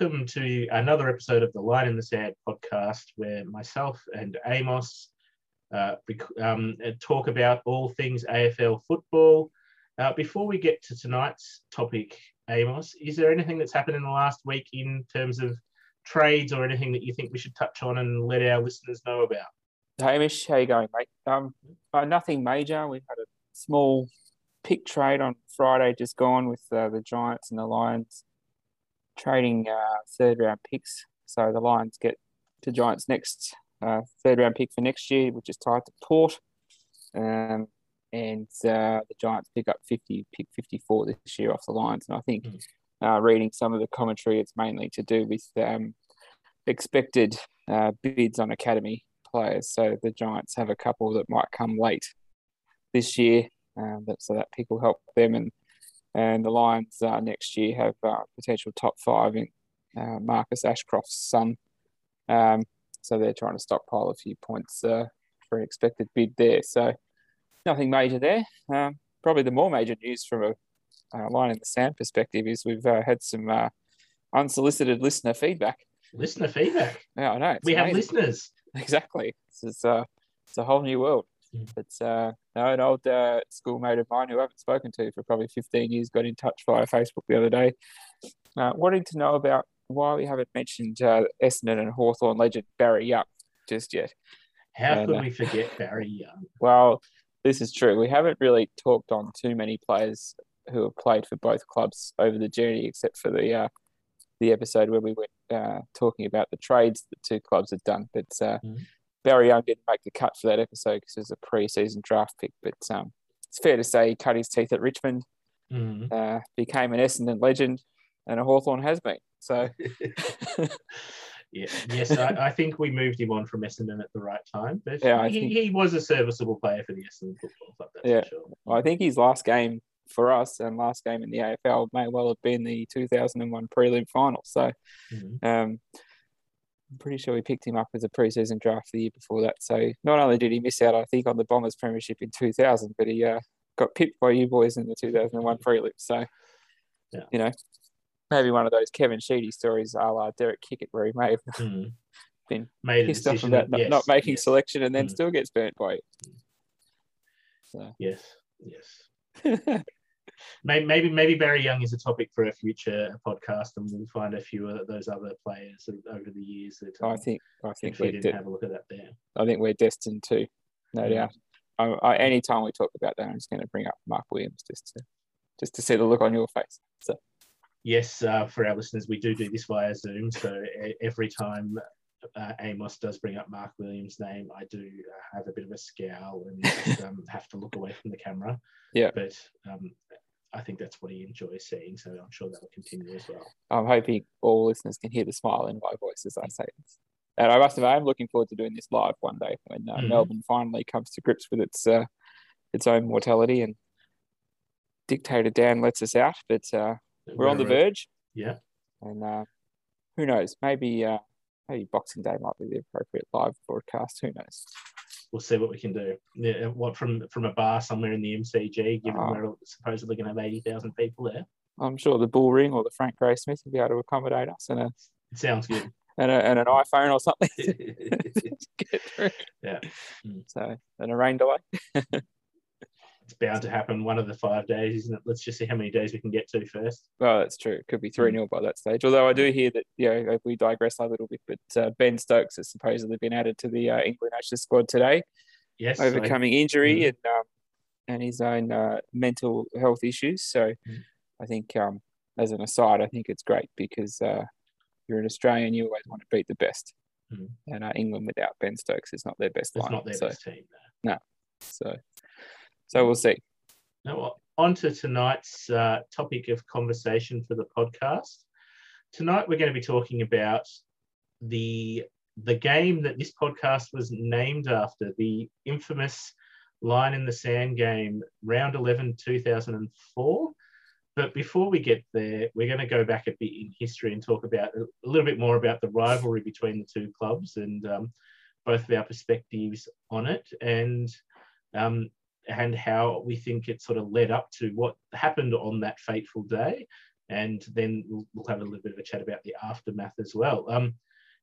welcome to another episode of the Line in the Sand podcast, where myself and Amos uh, um, talk about all things AFL football. Uh, before we get to tonight's topic, Amos, is there anything that's happened in the last week in terms of trades or anything that you think we should touch on and let our listeners know about? Hamish, how you going, mate? Um, uh, nothing major. We had a small pick trade on Friday, just gone with uh, the Giants and the Lions trading uh, third round picks. So the Lions get the Giants' next uh, third round pick for next year, which is tied to Port. Um, and uh, the Giants pick up 50, pick 54 this year off the Lions. And I think mm. reading some of the commentary, it's mainly to do with um, expected uh, bids on academy players. So the Giants have a couple that might come late this year. Um, that, so that pick will help them. And and the Lions uh, next year have uh, potential top five in uh, Marcus Ashcroft's son. Um, so they're trying to stockpile a few points uh, for an expected bid there. So nothing major there. Um, probably the more major news from a uh, line in the sand perspective is we've uh, had some unsolicited listener feedback. Listener feedback. Yeah, I know. We amazing. have listeners. Exactly. It's, uh, it's a whole new world. Mm. But uh, no, an old uh, schoolmate of mine who I haven't spoken to for probably 15 years got in touch via Facebook the other day, uh, wanting to know about why we haven't mentioned uh, Essendon and Hawthorn legend Barry Young just yet. How and, could uh, we forget Barry Young? Well, this is true. We haven't really talked on too many players who have played for both clubs over the journey, except for the uh, the episode where we were uh, talking about the trades the two clubs had done. But uh, Barry Young didn't make the cut for that episode because it was a pre-season draft pick. But um, it's fair to say he cut his teeth at Richmond, mm. uh, became an Essendon legend, and a Hawthorn has been. So. yeah, yes, I, I, think we moved him on from Essendon at the right time, but yeah, he, think, he was a serviceable player for the Essendon football club. yeah, sure. well, I think his last game for us and last game in the AFL may well have been the 2001 prelim final. So mm-hmm. um, I'm pretty sure we picked him up as a preseason draft the year before that. So not only did he miss out, I think, on the Bombers premiership in 2000, but he uh, got pipped by you boys in the 2001 prelim. So, yeah. you know, maybe one of those Kevin Sheedy stories a la Derek Kickett, where he may have mm. been Made pissed off about not, yes. not making yes. selection and then mm. still gets burnt by it. So. Yes, yes. maybe maybe Barry Young is a topic for a future podcast, and we'll find a few of those other players over the years that um, I think I think we did de- have a look at that there. I think we're destined to, no yeah. doubt. I, I, anytime we talk about that, I'm just going to bring up Mark Williams just to just to see the look on your face. So. Yes, uh, for our listeners, we do do this via Zoom. So every time uh, Amos does bring up Mark Williams' name, I do uh, have a bit of a scowl and um, have to look away from the camera. Yeah. But um, I think that's what he enjoys seeing. So I'm sure that will continue as well. I'm hoping all listeners can hear the smile in my voice as I say this. And I must admit, I'm looking forward to doing this live one day when uh, mm-hmm. Melbourne finally comes to grips with its uh, its own mortality and dictator Dan lets us out. But uh, we're on the verge. Yeah. And uh, who knows? Maybe uh, maybe Boxing Day might be the appropriate live broadcast. Who knows? We'll see what we can do. Yeah, uh, what from from a bar somewhere in the MCG, given oh. we're supposedly going to have eighty thousand people there. I'm sure the Bull Ring or the Frank Grey Smith will be able to accommodate us. And a it sounds good. And, a, and an iPhone or something. yeah. So and a rain delay it's bound to happen one of the five days, isn't it? Let's just see how many days we can get to first. Well, that's true. It could be 3 0 by that stage. Although I do hear that, you know, if we digress a little bit, but uh, Ben Stokes has supposedly been added to the uh, England national squad today. Yes. Overcoming I, injury mm. and um, and his own uh, mental health issues. So mm. I think, um, as an aside, I think it's great because uh, you're an Australian, you always want to beat the best. Mm. And uh, England without Ben Stokes is not their best line. it's line. not their so, best team. No. no. So so we'll see. Now, on to tonight's uh, topic of conversation for the podcast. Tonight, we're going to be talking about the the game that this podcast was named after, the infamous line in the sand game, round 11, 2004. But before we get there, we're going to go back a bit in history and talk about a little bit more about the rivalry between the two clubs and um, both of our perspectives on it. And um, and how we think it sort of led up to what happened on that fateful day. and then we'll, we'll, have a little bit of a chat about the aftermath as well. Um,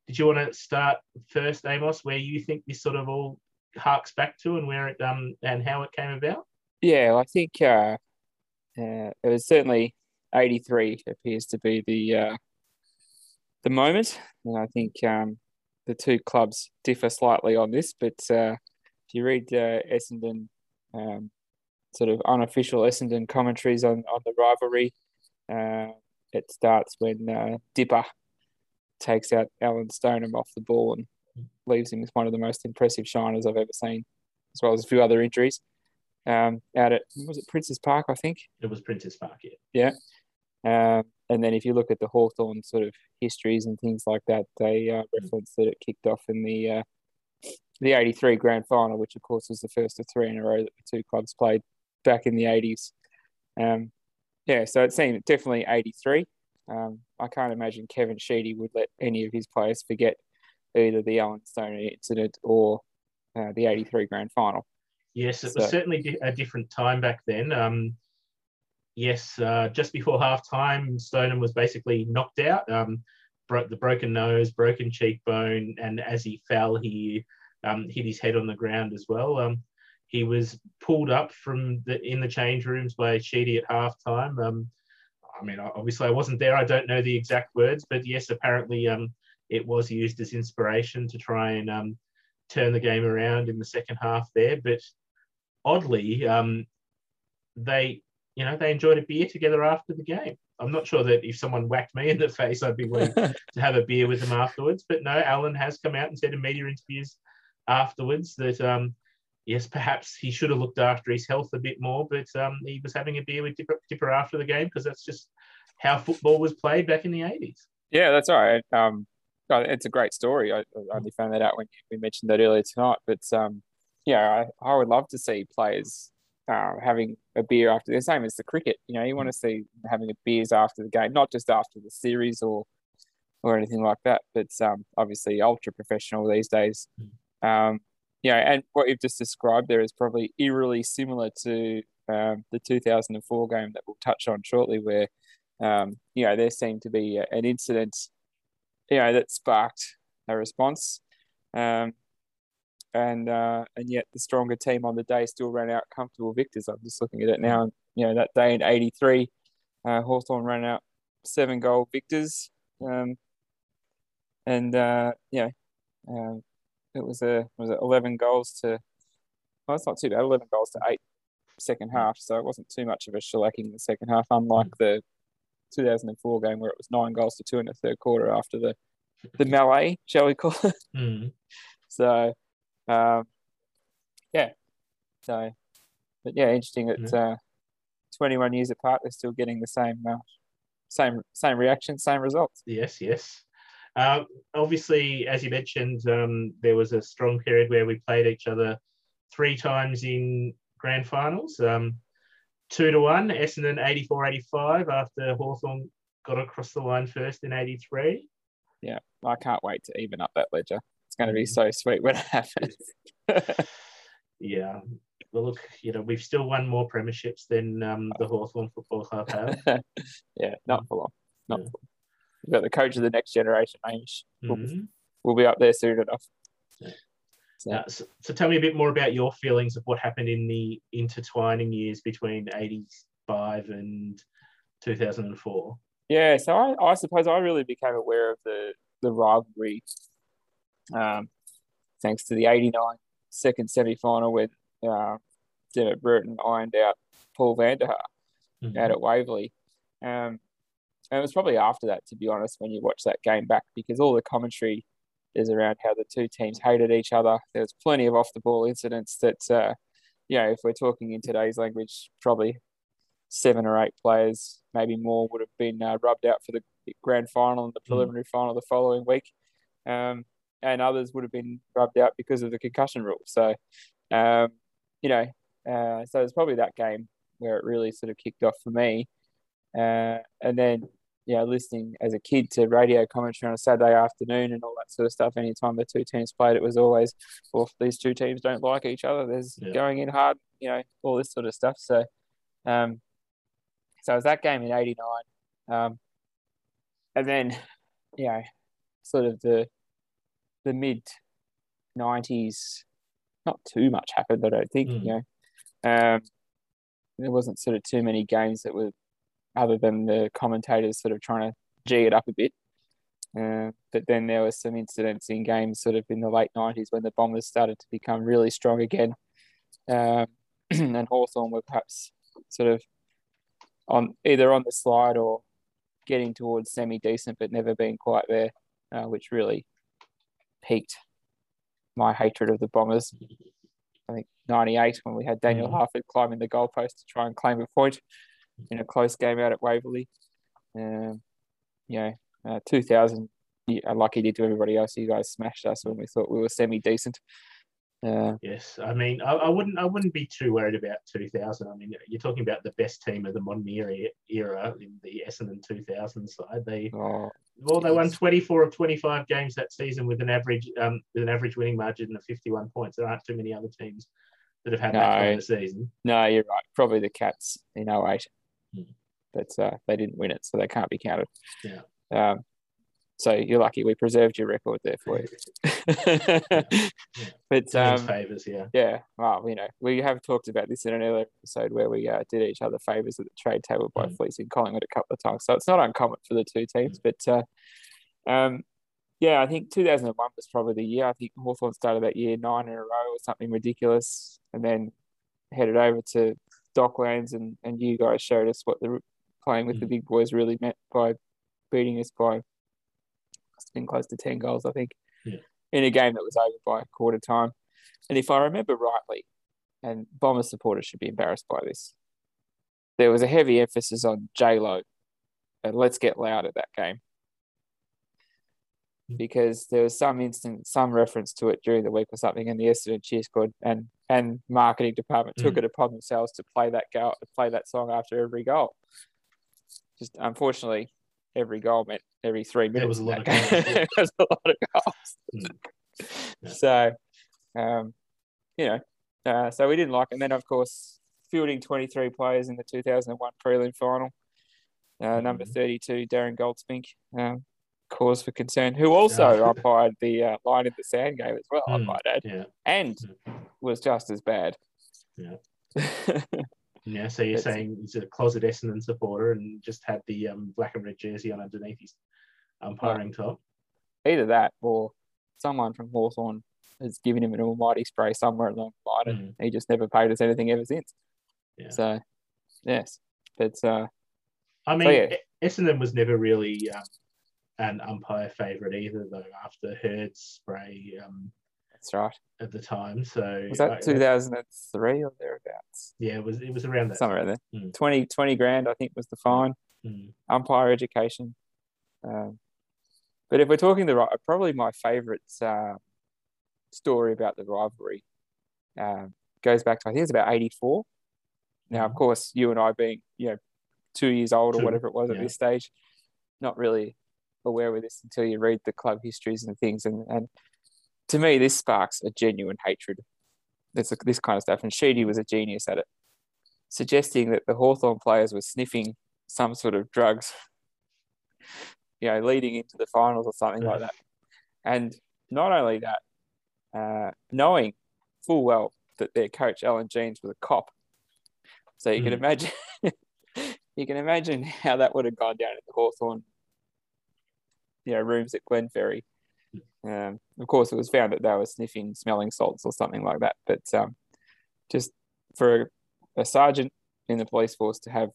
did you want to start first, Amos, where you think this sort of all harks back to and where it um and how it came about? Yeah, I think uh, uh, it was certainly 83 appears to be the uh, the moment, and I think um, the two clubs differ slightly on this. But uh, if you read uh, Essendon, um, sort of unofficial Essendon commentaries on on the rivalry, uh, it starts when uh, Dipper takes out Alan Stoneham off the ball and leaves him with one of the most impressive shiners I've ever seen, as well as a few other injuries. Um, out at was it Princes Park, I think. It was Princes Park, yeah. Yeah. Um, and then if you look at the Hawthorn sort of histories and things like that, they uh, reference that it kicked off in the uh, the '83 Grand Final, which of course was the first of three in a row that the two clubs played back in the '80s. Um, yeah, so it seemed definitely '83. Um, I can't imagine Kevin Sheedy would let any of his players forget either the Alan Stone incident or uh, the 83 grand final. Yes, it so, was certainly a different time back then. Um, yes, uh, just before half time, Stoneham was basically knocked out, um, broke the broken nose, broken cheekbone, and as he fell, he um, hit his head on the ground as well. Um, he was pulled up from the in the change rooms by Sheedy at half time. Um, I mean, obviously, I wasn't there. I don't know the exact words, but yes, apparently, um, it was used as inspiration to try and um, turn the game around in the second half there. But oddly, um, they, you know, they enjoyed a beer together after the game. I'm not sure that if someone whacked me in the face, I'd be willing to have a beer with them afterwards. But no, Alan has come out and said in media interviews afterwards that um, yes, perhaps he should have looked after his health a bit more, but um, he was having a beer with Dipper, Dipper after the game because that's just how football was played back in the 80s. Yeah, that's right. Um, it's a great story. I, only found that out when we mentioned that earlier tonight. But um, yeah, I, I would love to see players uh, having a beer after the same as the cricket. You know, you want to see having a beers after the game, not just after the series or or anything like that. But um, obviously, ultra professional these days. Um, and what you've just described there is probably eerily similar to um, the 2004 game that we'll touch on shortly, where um, you know there seemed to be an incident, you know, that sparked a response, um, and uh, and yet the stronger team on the day still ran out comfortable victors. I'm just looking at it now, and you know that day in '83, uh, Hawthorn ran out seven goal victors, um, and uh, um, it was a was it eleven goals to. Well, it's not too bad. Eleven goals to eight second half, so it wasn't too much of a shellacking in the second half, unlike mm. the 2004 game where it was nine goals to two in the third quarter after the the melee, shall we call it? Mm. So, um, yeah. So, but yeah, interesting. that uh, 21 years apart. They're still getting the same uh, same same reaction, same results. Yes, yes. Uh, obviously, as you mentioned, um, there was a strong period where we played each other three times in grand finals. Um, two to one, Essendon 84 85 after Hawthorn got across the line first in 83. Yeah, I can't wait to even up that ledger. It's going to be so sweet when it happens. yeah. Well, look, you know, we've still won more premierships than um, the Hawthorn Football Club have. yeah, not for long. Not yeah. for long. We've got the coach of the next generation, Amish. We'll, mm-hmm. we'll be up there soon enough. Yeah. So. Uh, so, so, tell me a bit more about your feelings of what happened in the intertwining years between 85 and 2004. Yeah, so I, I suppose I really became aware of the, the rivalry um, thanks to the 89 second semi final when uh, Dermott Brereton ironed out Paul Vander Haar mm-hmm. out at Waverley. Um, and it was probably after that, to be honest, when you watch that game back, because all the commentary is around how the two teams hated each other. There's plenty of off the ball incidents that, uh, you know, if we're talking in today's language, probably seven or eight players, maybe more, would have been uh, rubbed out for the grand final and the mm. preliminary mm. final the following week. Um, and others would have been rubbed out because of the concussion rule. So, um, you know, uh, so it's probably that game where it really sort of kicked off for me. Uh, and then, yeah, listening as a kid to radio commentary on a Saturday afternoon and all that sort of stuff. Anytime the two teams played, it was always, well, these two teams don't like each other. There's yeah. going in hard, you know, all this sort of stuff. So, um, so it was that game in '89. Um, and then, you know, sort of the the mid '90s, not too much happened. I don't think. Mm. You know, um, there wasn't sort of too many games that were, other than the commentators sort of trying to g it up a bit. Uh, but then there were some incidents in games sort of in the late 90s when the Bombers started to become really strong again. Um, and Hawthorn were perhaps sort of on either on the slide or getting towards semi decent, but never being quite there, uh, which really piqued my hatred of the Bombers. I think 98 when we had Daniel Mhm. Harford climbing the goalpost to try and claim a point in a close game out at Waverley. Um, you know, uh, 2000, yeah, like he did to everybody else, you guys smashed us when we thought we were semi decent. Uh, Yes, I mean, I, I wouldn't, I wouldn't be too worried about 2000. I mean, you're talking about the best team of the modern era, era in the Essendon 2000 side. They, oh, well, they won 24 of 25 games that season with an average, um, with an average winning margin of 51 points. There aren't too many other teams that have had that kind No. of season. no, you're right. Probably the Cats in 08. But uh, they didn't win it, so they can't be counted. Yeah. Um, so you're lucky we preserved your record there for you. but um, favors, yeah. Yeah, well, you know, we have talked about this in an earlier episode where we uh, did each other favours at the trade table by Mm. fleecing Collingwood a couple of times. So it's not uncommon for the two teams. But uh, um, yeah, I think 2001 was probably the year. I think Hawthorn started that year nine in a row or something ridiculous and then headed over to Docklands and, and you guys showed us what the playing with the Mm. big boys really meant by beating us by it's been close to 10 goals, I think, Yeah. in a game that was over by quarter time. And if I remember rightly, and Bomber supporters should be embarrassed by this, there was a heavy emphasis on J Lo and let's get loud at that game. Mm. Because there was some instant, some reference to it during the week or something, and the Essendon cheer squad and and marketing department took Mm. it upon themselves to play that go, play that song after every goal. Just unfortunately, every goal meant every three minutes. There was a lot of goals, there was a lot of goals. Mm. Yeah. So, um, you know, uh, so we didn't like, It. and then of course fielding 23 players in the 2001 prelim final. Uh, Number Mhm. 32, Darren Goldspink, um, cause for concern, who also Yeah. umpired the uh, line in the sand game as well, I Mm. might add, Yeah. and was just as bad. Yeah. Yeah, so you're That's- saying he's a closet Essendon supporter and just had the um, black and red jersey on underneath his umpiring top. Either that or someone from Hawthorn has given him an almighty spray somewhere along the line and he just never paid us anything ever since. Yeah. So, yes. But uh, I mean, yeah. E- Essendon was never really um, an umpire favourite either, though, after Hird's spray um, that's right. at the time. So Was that I- 2003 or thereabouts? Yeah, it was. It was around that. Somewhere time. there. Mm. 20, 20 grand, I think, was the fine. Mm. Umpire education. Um, but if we're talking the right, probably my favourite uh, story about the rivalry um, goes back to, I think it's about 84. Now, of Mhm. course, you and I being, you know, two years old or whatever it was at this stage, not really aware with this until you read the club histories and things. And, and to me, this sparks a genuine hatred. This, this kind of stuff. And Sheedy was a genius at it, suggesting that the Hawthorn players were sniffing some sort of drugs, you know, leading into the finals or something like that. And not only that, uh, knowing full well that their coach, Alan Jeans, was a cop. So you can Mm. imagine you can imagine how that would have gone down at the Hawthorn you know, rooms at Glenferrie. Um, of course, it was found that they were sniffing smelling salts or something like that. But um, just for a, a sergeant in the police force to have,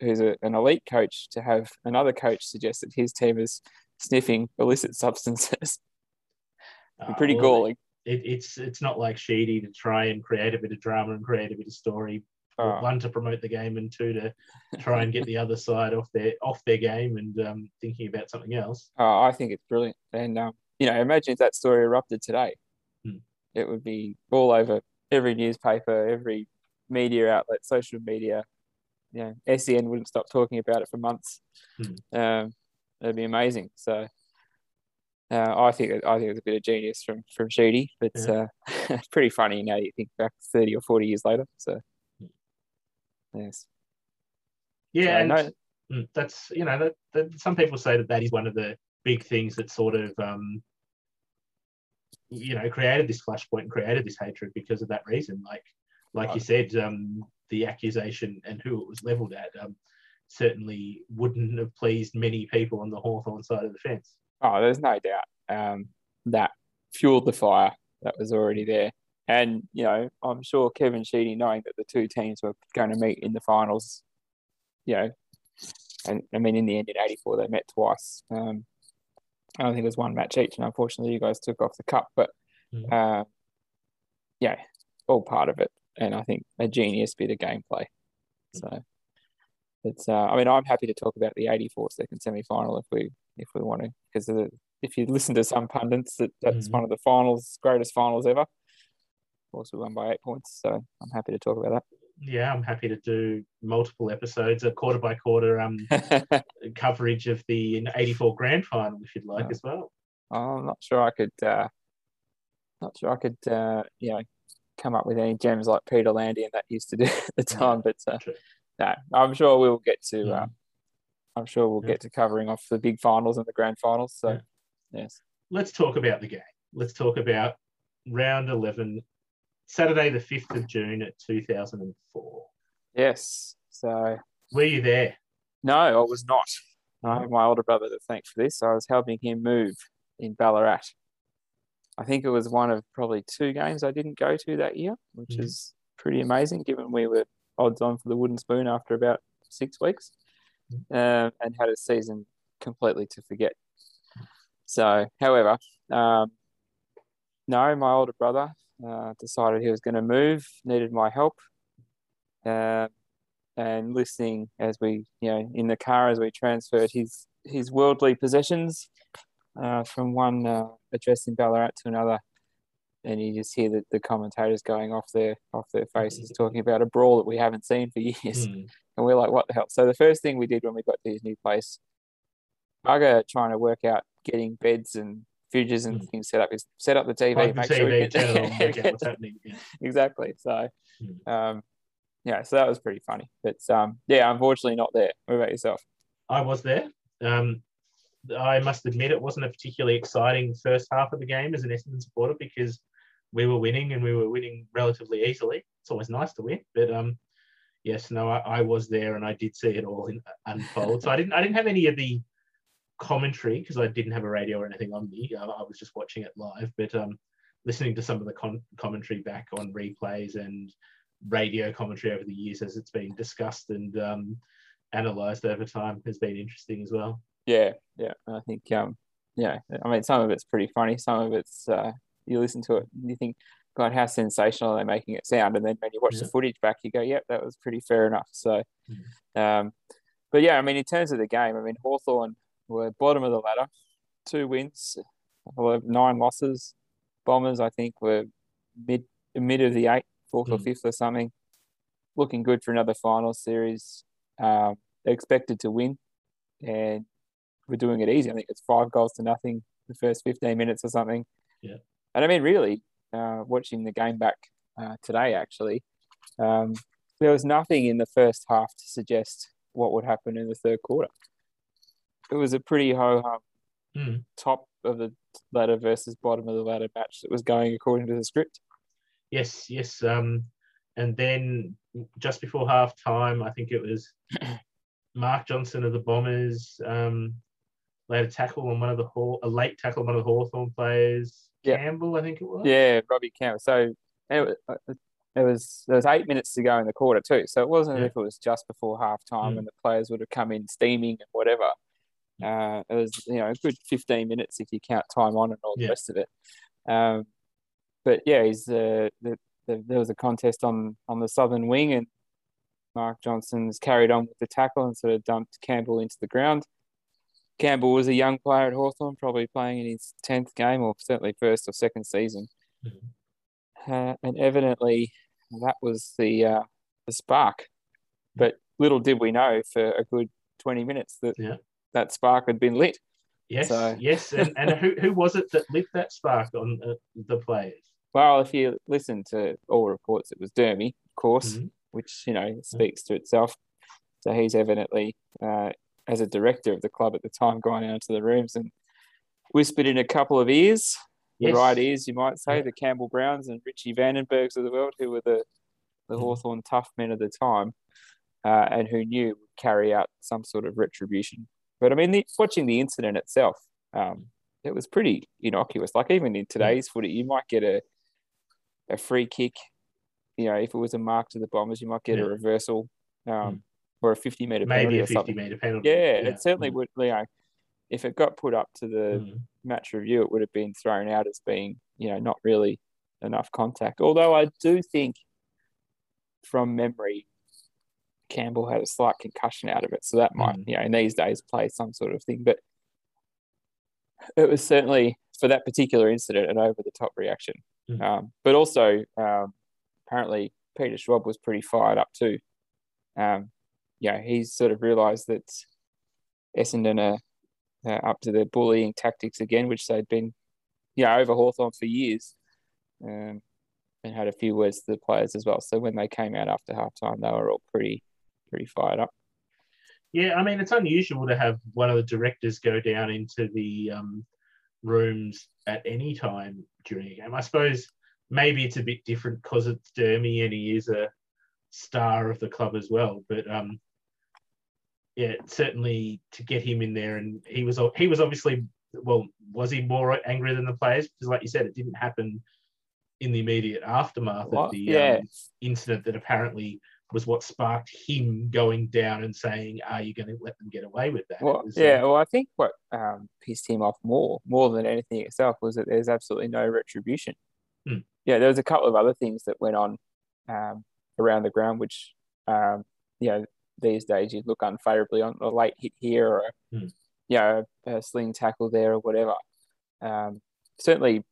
who's a, an elite coach, to have another coach suggest that his team is sniffing illicit substances, Uh, pretty well, galling. It, it's it's not like Sheedy to try and create a bit of drama and create a bit of story. Oh. One to promote the game, and two to try and get the other side off their off their game and um, thinking about something else. Oh, I think it's brilliant. And, um, you know, imagine if that story erupted today. Hmm. It would be all over every newspaper, every media outlet, social media. You know, SEN wouldn't stop talking about it for months. Hmm. Um, it'd be amazing. So uh, I think I think it's a bit of genius from from Sheedy, but Yeah. uh, pretty funny now you think back thirty or forty years later. So yes, Yeah, So, and no- Mm, that's you know that, that some people say that that is one of the big things that sort of um, you know created this flashpoint and created this hatred because of that reason. Like like right. you said, um, the accusation and who it was leveled at um, certainly wouldn't have pleased many people on the Hawthorn side of the fence. Oh, there's no doubt um, that fueled the fire that was already there. And, you know, I'm sure Kevin Sheedy, knowing that the two teams were going to meet in the finals, you know, and I mean, in the end, in 84, they met twice. Um, I don't think there's one match each, and unfortunately, you guys took off the cup. But mm. uh, yeah, all part of it, and I think a genius bit of gameplay. So it's. Uh, I mean, I'm happy to talk about the '84 second semi-final if we if we want to, because if you listen to some pundits, that that's mm. one of the finals, greatest finals ever. Course, we won by eight points, so I'm happy to talk about that yeah, I'm happy to do multiple episodes, a quarter by quarter um, coverage of the '84 grand final, if you'd like, as well. I'm not sure I could, uh, not sure I could, uh, you know, come up with any gems like Peter Landy and that used to do at the time. But uh, no, I'm sure we'll get to. Uh, I'm sure we'll yeah. get to covering off the big finals and the grand finals. So, yeah. yes. Let's talk about the game. Let's talk about round 11 Saturday, the 5th of June at 2004. Yes. So, were you there? No, I was not. I have my older brother to thank for this. I was helping him move in Ballarat. I think it was one of probably two games I didn't go to that year, which mm-hmm. is pretty amazing given we were odds on for the wooden spoon after about six weeks mm-hmm. um, and had a season completely to forget. So, however, um, no, my older brother uh, decided he was going to move, needed my help. Uh, and listening as we, you know, in the car as we transferred his his worldly possessions uh, from one uh, address in Ballarat to another, and you just hear the, the commentators going off their off their faces talking about a brawl that we haven't seen for years, mm. and we're like, what the hell? So the first thing we did when we got to his new place, bugger trying to work out getting beds and fridges and mm. things set up is set up the TV, like make the sure TV can, channel, what's happening. Yeah. exactly. So, mm. um, yeah, so that was pretty funny. But um, yeah, unfortunately not there. What about yourself? I was there. Um, I must admit it wasn't a particularly exciting first half of the game as an Essendon supporter because we were winning and we were winning relatively easily. It's always nice to win, but um, yes, no, I, I was there and I did see it all in, unfold. so I didn't I didn't have any of the commentary because I didn't have a radio or anything on me. I, I was just watching it live, but um, listening to some of the con- commentary back on replays and radio commentary over the years as it's been discussed and um, analysed over time has been interesting as well. Yeah, yeah, I think um, yeah, I mean some of it's pretty funny, some of it's uh, you listen to it and you think, God, how sensational they're they making it sound? And then when you watch yeah. the footage back, you go, yep, that was pretty fair enough. So, mm. um, but yeah, I mean, in terms of the game, I mean, Hawthorn were bottom of the ladder, two wins, nine losses. Bombers, I think, were mid mid of the eight, fourth mm. or fifth or something. Looking good for another final series. Um, expected to win, and we're doing it easy. I think it's five goals to nothing the first 15 minutes or something. Yeah. And I mean, really, uh, watching the game back uh, today, actually, um, there was nothing in the first half to suggest what would happen in the third quarter it was a pretty ho hum mm. top of the ladder versus bottom of the ladder match that was going according to the script. Yes, yes. Um, and then just before half time, I think it was Mark Johnson of the Bombers um, laid a tackle on one of the Haw- a late tackle on one of the Hawthorn players. Yeah. Campbell, I think it was. Yeah, Robbie Campbell. So it, uh, it was there was eight minutes to go in the quarter too. So it wasn't yeah. as if it was just before half time mm. and the players would have come in steaming and whatever. Uh, it was you know a good 15 minutes if you count time on and all the yeah. rest of it. Um, but yeah, he's uh, the, the, there was a contest on on the southern wing, and Mark Johnson's carried on with the tackle and sort of dumped Campbell into the ground. Campbell was a young player at Hawthorn, probably playing in his 10th game or certainly first or second season. Mm-hmm. Uh, and evidently that was the uh, the spark. But little did we know for a good 20 minutes that yeah that spark had been lit. Yes, so. yes, and, and who, who was it that lit that spark on uh, the players? Well, if you listen to all reports, it was Dermy, of course, mm-hmm. which you know speaks to itself. So he's evidently, uh, as a director of the club at the time, gone out to the rooms and whispered in a couple of ears, Yes. the right ears, you might say, Yeah. the Campbell Browns and Richie Vandenbergs of the world, who were the, the Mhm. Hawthorn tough men of the time uh, and who knew would carry out some sort of retribution. But I mean, the, watching the incident itself, um, it was pretty innocuous. Like even in today's footy, you might get a a free kick. You know, if it was a mark to the Bombers, you might get Yeah. a reversal um, or a fifty meter Maybe penalty a 50 metre penalty. Yeah, it certainly Mm. would. You know, if it got put up to the Mm. match review, it would have been thrown out as being, you know, not really enough contact. Although I do think, from memory, Campbell had a slight concussion out of it, so that might, Mm. you know, in these days play some sort of thing. But it was certainly for that particular incident an over the top reaction. Mm. Um, but also, um, apparently, Peter Schwab was pretty fired up too. Um, yeah, he's sort of realised that Essendon are uh, up to their bullying tactics again, which they'd been, you know, over Hawthorn for years, um, and had a few words to the players as well. So when they came out after halftime, they were all pretty, pretty fired up. Yeah, I mean, it's unusual to have one of the directors go down into the um, rooms at any time during a game. I suppose maybe it's a bit different because it's Dermy and he is a star of the club as well. But um, yeah, certainly to get him in there, and he was he was obviously well, was he more angry than the players? Because like you said, it didn't happen in the immediate aftermath Well, of the yeah. um, incident that apparently was what sparked him going down and saying, "Are you going to let them get away with that?" Well, was, yeah. Well, I think what um, pissed him off more, more than anything itself, was that there's absolutely no retribution. Hmm. Yeah, there was a couple of other things that went on um, around the ground, which um, you know these days you'd look unfavorably on a late hit here or Hmm. you know a sling tackle there or whatever. Um, certainly,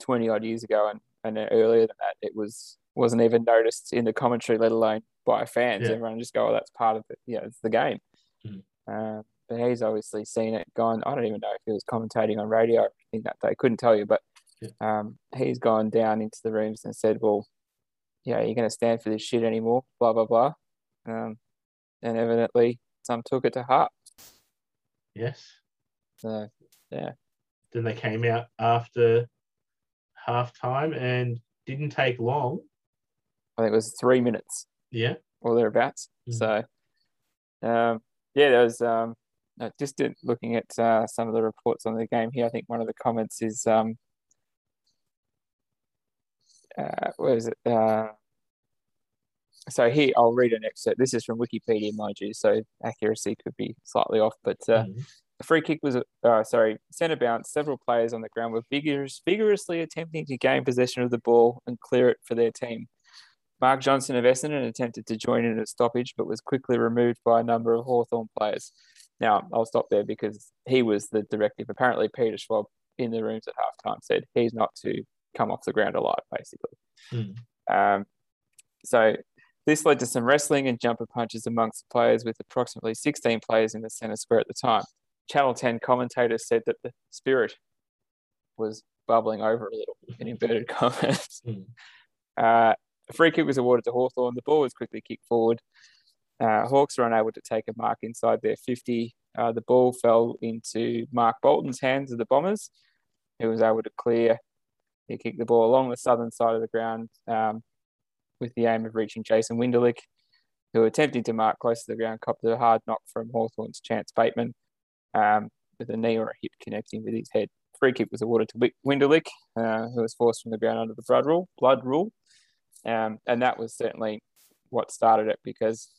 twenty odd years ago and, and earlier than that, it was wasn't even noticed in the commentary, let alone by fans. Yeah. Everyone just go, "Oh, that's part of it. Yeah, it's the game." Mhm. Uh, but he's obviously seen it, gone. I don't even know if he was commentating on radio or anything that day. Couldn't tell you, but Yeah. um, he's gone down into the rooms and said, "Well, yeah, you're going to stand for this shit anymore?" Blah blah blah. Um, and evidently, some took it to heart. yes. So yeah. Then they came out after half time and didn't take long. I think it was three minutes Yeah. or thereabouts. Mhm. So, um, yeah, there was um, just looking at uh, some of the reports on the game here. I think one of the comments is, um, uh, where is it? Uh, so here, I'll read an excerpt. This is from Wikipedia, mind you, so accuracy could be slightly off. But uh, Mhm. the free kick was, uh, sorry, centre bounce. Several players on the ground were vigorous, vigorously attempting to gain possession of the ball and clear it for their team. Mark Johnson of Essendon attempted to join in a stoppage, but was quickly removed by a number of Hawthorn players. Now, I'll stop there because he was the directive. Apparently, Peter Schwab in the rooms at halftime said he's not to come off the ground alive, basically. Mm. Um, so this led to some wrestling and jumper punches amongst the players, with approximately 16 players in the centre square at the time. Channel 10 commentators said that the spirit was bubbling over a little, in inverted commas. Mm. Uh, a free kick was awarded to Hawthorn. The ball was quickly kicked forward. Uh, Hawks were unable to take a mark inside their 50. Uh, the ball fell into Mark Bolton's hands of the Bombers, who was able to clear. He kicked the ball along the southern side of the ground um, with the aim of reaching Jason Winderlich, who attempted to mark close to the ground, copped a hard knock from Hawthorn's Chance Bateman um, with a knee or a hip connecting with his head. Free kick was awarded to Wi- Winderlich, uh, who was forced from the ground under the blood rule. Blood rule. Um, and that was certainly what started it because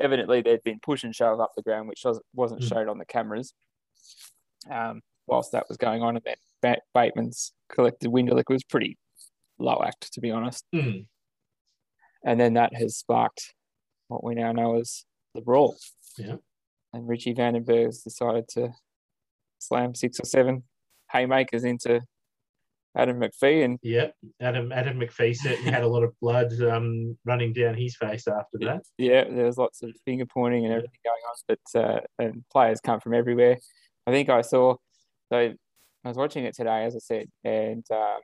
evidently there'd been push and shove up the ground, which was- wasn't Mm. showed on the cameras. Um, whilst that was going on, and then Bateman's collected Winderlich was pretty low act, to be honest. Mm. And then that has sparked what we now know as the brawl. Yeah. And Richie Vandenberg's decided to slam six or seven haymakers into Adam McPhee and Yeah. Adam Adam McPhee certainly had a lot of blood um, running down his face after that. yeah, there was lots of finger pointing and everything going on, but uh, and players come from everywhere. I think I saw, so I was watching it today, as I said, and um,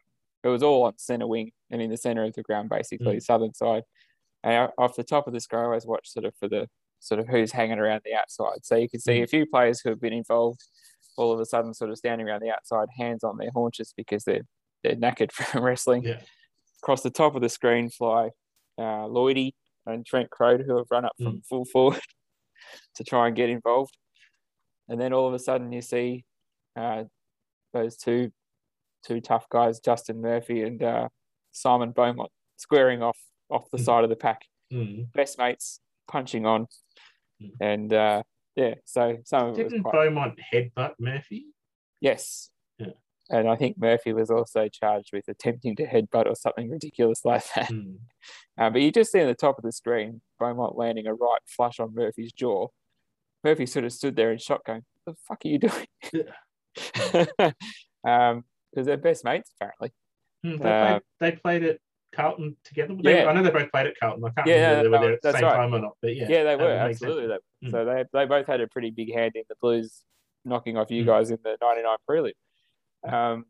it was all on centre wing and in the centre of the ground, basically, southern side. And off the top of the screen, I always watch sort of for the sort of who's hanging around the outside. So you can see Mm. a few players who have been involved all of a sudden sort of standing around the outside, hands on their haunches because they're they're knackered from wrestling. Yeah. Across the top of the screen fly uh, Lloydie and Trent Croad who have run up from full forward to try and get involved. And then all of a sudden you see uh, those two two tough guys, Justin Murphy and uh, Simon Beaumont, squaring off off the Mm. side of the pack. Mm. Best mates punching on, Mm. and uh, yeah, so some of it was Didn't quite Beaumont headbutt Murphy? yes. Yeah. And I think Murphy was also charged with attempting to headbutt or something ridiculous like that. Mm. Uh, but you just see on the top of the screen Beaumont landing a right flush on Murphy's jaw. Murphy sort of stood there in shock, going, "What the fuck are you doing?" um, because they're best mates apparently. Mm, They, Uh, played, they played at Carlton together. They, Yeah. I know they both played at Carlton. I can't Yeah, remember whether they were there at the same right. time or not. But yeah, Yeah, they were would make sense. absolutely. They, Mm. So they they both had a pretty big hand in the Blues knocking off you Mm. guys in the '99 prelude. Um,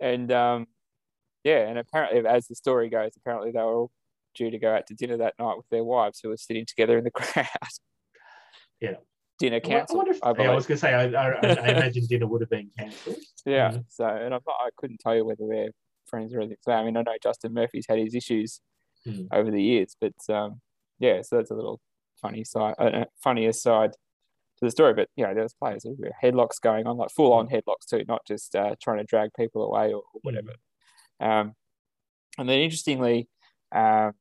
and um, yeah, and apparently, as the story goes, apparently they were all due to go out to dinner that night with their wives, who were sitting together in the crowd. Yeah. Dinner wo- I cancelled. I yeah, I was going to say I, I, I imagine dinner would have been cancelled. Yeah. Mhm. So, and not, I couldn't tell you whether they're friends or anything. So, I mean, I know Justin Murphy's had his issues Mm. over the years, but um, yeah, so that's a little funny side, uh, funnier side to the story. But yeah, there was players were headlocks going on, like full on headlocks too, not just uh, trying to drag people away or, or whatever. Um, and then interestingly, um,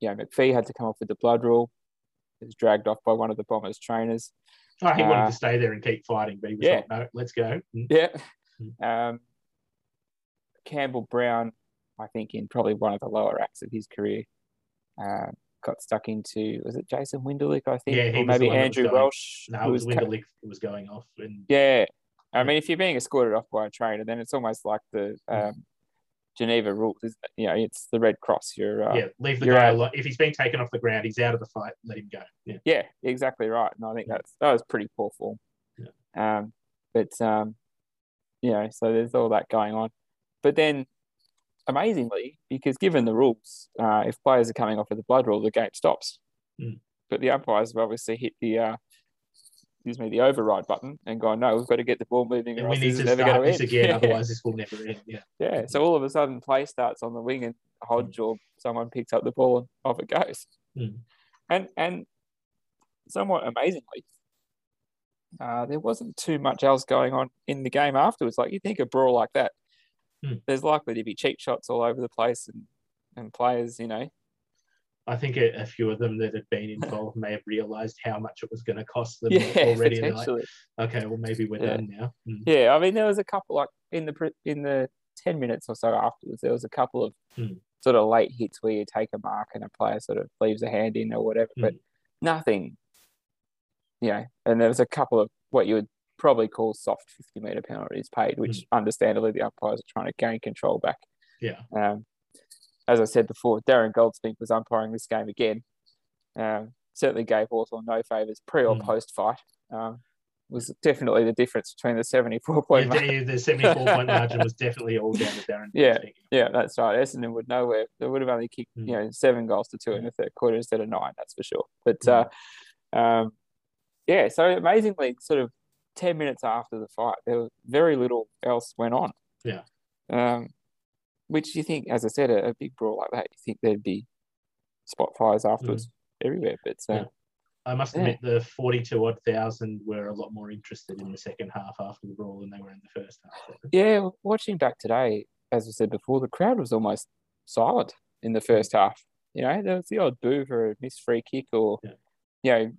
you know, McPhee had to come off with the blood rule. He was dragged off by one of the Bombers trainers. Oh, he wanted Uh, to stay there and keep fighting, but he was yeah. like, no, let's go. Mm. Yeah. Mm. Um, Campbell Brown, I think, in probably one of the lower acts of his career, uh, got stuck into was it Jason Winderlich, I think, Yeah, or maybe one that was Andrew going- Welsh. No, who it was was Winderlich that was going off. And yeah, I Yeah. mean, if you're being escorted off by a trainer, then it's almost like the um, Geneva rules. You know, it's the Red Cross. You're uh, yeah, leave the guy alone. If he's been taken off the ground, he's out of the fight. Let him go. Yeah. Yeah, exactly right. And I think that's that was pretty poor form. Yeah. Um, but um, you know, so there's all that going on. But then, amazingly, because given the rules, uh, if players are coming off with the blood rule, the game stops. Mm. But the umpires have obviously hit the uh, excuse me the override button and gone, no, we've got to get the ball moving. And we need to never start this end. again, Yeah. otherwise this will never end. Yeah. Yeah, so all of a sudden play starts on the wing and Hodge or someone picks up the ball and off it goes. Mm. And and somewhat amazingly, uh, there wasn't too much else going on in the game afterwards. Like you think a brawl like that, Mm. there's likely to be cheap shots all over the place and, and players, you know. I think a, a few of them that had been involved may have realised how much it was going to cost them Yeah, already. And like, okay, well maybe we're Yeah. done now. Mm. Yeah, I mean there was a couple like in the in the ten minutes or so afterwards, there was a couple of Hmm. sort of late hits where you take a mark and a player sort of leaves a hand in or whatever, but Hmm. nothing. You know, and there was a couple of what you would probably call soft fifty meter penalties paid, which understandably the umpires are trying to gain control back. Yeah. Um, as I said before, Darren Goldspink was umpiring this game again. Um, certainly gave Hawthorn no favours pre or Mm. post fight. Um, was definitely the difference between the 74 point Yeah, the, the 74 point margin was definitely all down to Darren. Yeah. Yeah, that's right. Essendon would know where they would have only kicked, Mm. you know, seven goals to two in the third quarter instead of nine, that's for sure. But uh, um, yeah, so amazingly, sort of 10 minutes after the fight, there was very little else went on. Yeah. Um, which you think, as I said, a, a big brawl like that, you think there'd be spot fires afterwards everywhere. But Mm. Yeah. I must Yeah. admit, the 42 odd thousand were a lot more interested in the second half after the brawl than they were in the first half. Yeah, watching back today, as I said before, the crowd was almost silent in the first half. You know, there was the odd boo for a missed free kick or, Yeah. you know,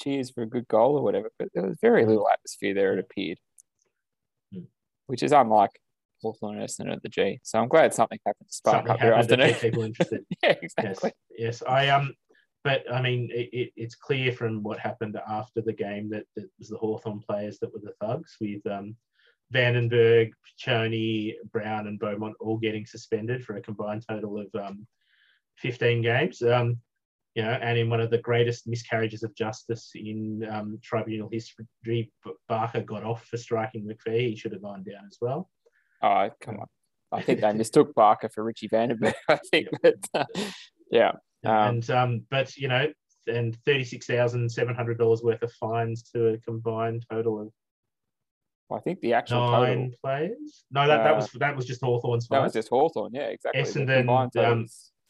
cheers for a good goal or whatever, but there was very little atmosphere there, it appeared, Mm. which is unlike Hawthorn and Essendon at the G. So I'm glad something happened to spark Something up their happened to afternoon. people interested. yeah, yes, exactly. yes. I um, but I mean, it, it, it's clear from what happened after the game that, that it was the Hawthorn players that were the thugs, with um, Vandenberg, Choney, Brown, and Beaumont all getting suspended for a combined total of um, 15 games. Um, you know, and in one of the greatest miscarriages of justice in um, tribunal history, Barker got off for striking McPhee. He should have gone down as well. Oh, come on. I think they mistook Barker for Richie Vandenberg, I think. But, uh, yeah. Um, and um, but you know, and thirty six thousand seven hundred dollars worth of fines to a combined total of I think the actual nine total players. No, that, that Uh, was that was just Hawthorn's fines. that was just Hawthorn. Yeah, exactly. Essendon, um,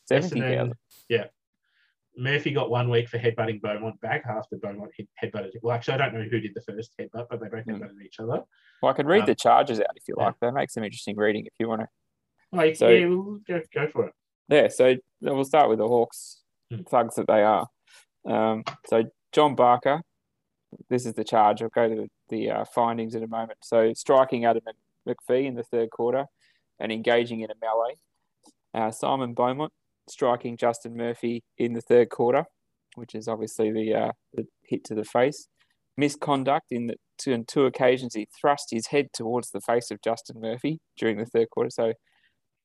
seventy Essendon, yeah. Murphy got one week for headbutting Beaumont back after Beaumont headbutted. Well, actually, I don't know who did the first headbutt, but they both Mm. headbutted each other. Well, I can read Um, the charges out if you yeah. like. That makes some interesting reading if you want to. Like, So- yeah, we'll go, go for it. Yeah, so we'll start with the Hawks, Hmm. thugs that they are. Um, so John Barker, this is the charge. I'll go to the, uh, findings in a moment. So striking Adam Mc- McPhee in the third quarter and engaging in a melee. Uh, Simon Beaumont striking Justin Murphy in the third quarter, which is obviously the, uh, the hit to the face. Misconduct in the two, on two occasions he thrust his head towards the face of Justin Murphy during the third quarter. So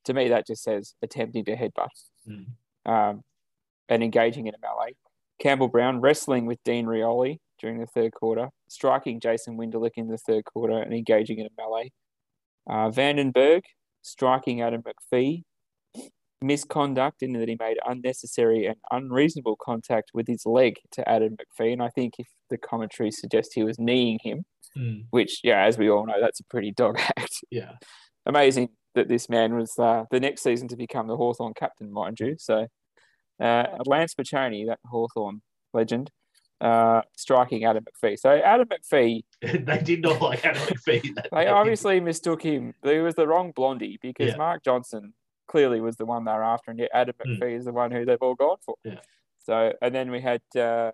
to me, that just says attempting to headbutt Mm. um, and engaging in a melee. Campbell Brown wrestling with Dean Rioli during the third quarter, striking Jason Winderlich in the third quarter and engaging in a melee. Uh, Vandenberg striking Adam McPhee. Misconduct in that he made unnecessary and unreasonable contact with his leg to Adam McPhee. And I think if the commentary suggests he was kneeing him, Mm. which, yeah, as we all know, that's a pretty dog act Yeah. amazing that this man was uh, the next season to become the Hawthorn captain, mind you. So uh, Lance Picioane, that Hawthorn legend, uh, striking Adam McPhee. So Adam McPhee, they did not like Adam McPhee. That they day. obviously mistook him. He was the wrong blondie because Yeah. Mark Johnson clearly was the one they were after, and yet Adam Mm. McPhee is the one who they've all gone for. Yeah. So and then we had uh,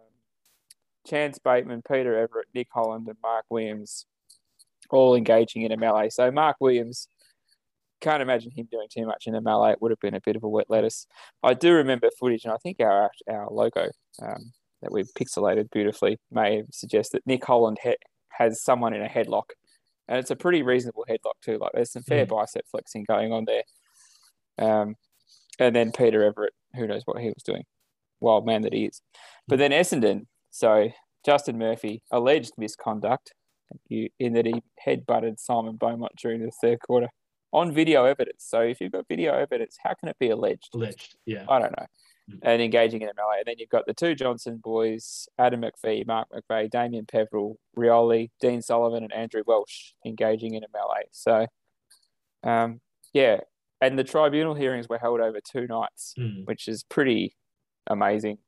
Chance Bateman, Peter Everitt, Nick Holland, and Mark Williams all engaging in a melee. So Mark Williams can't imagine him doing too much in a melee. It would have been a bit of a wet lettuce. I do remember footage, and I think our our logo um, that we've pixelated beautifully may suggest that Nick Holland he- has someone in a headlock, and it's a pretty reasonable headlock too. Like there's some fair bicep flexing going on there. Um, and then Peter Everitt, who knows what he was doing, wild man that he is. But then Essendon, so Justin Murphy alleged misconduct in that he headbutted Simon Beaumont during the third quarter on video evidence. So if you've got video evidence, how can it be alleged? alleged. Yeah. I don't know. Mm. And engaging in a melee. And then you've got the two Johnson boys, Adam McPhee, Mark McVeigh, Damien Peverill, Rioli, Dean Sullivan, and Andrew Welsh engaging in a melee. So, um, yeah. And the tribunal hearings were held over two nights, Mm. which is pretty amazing.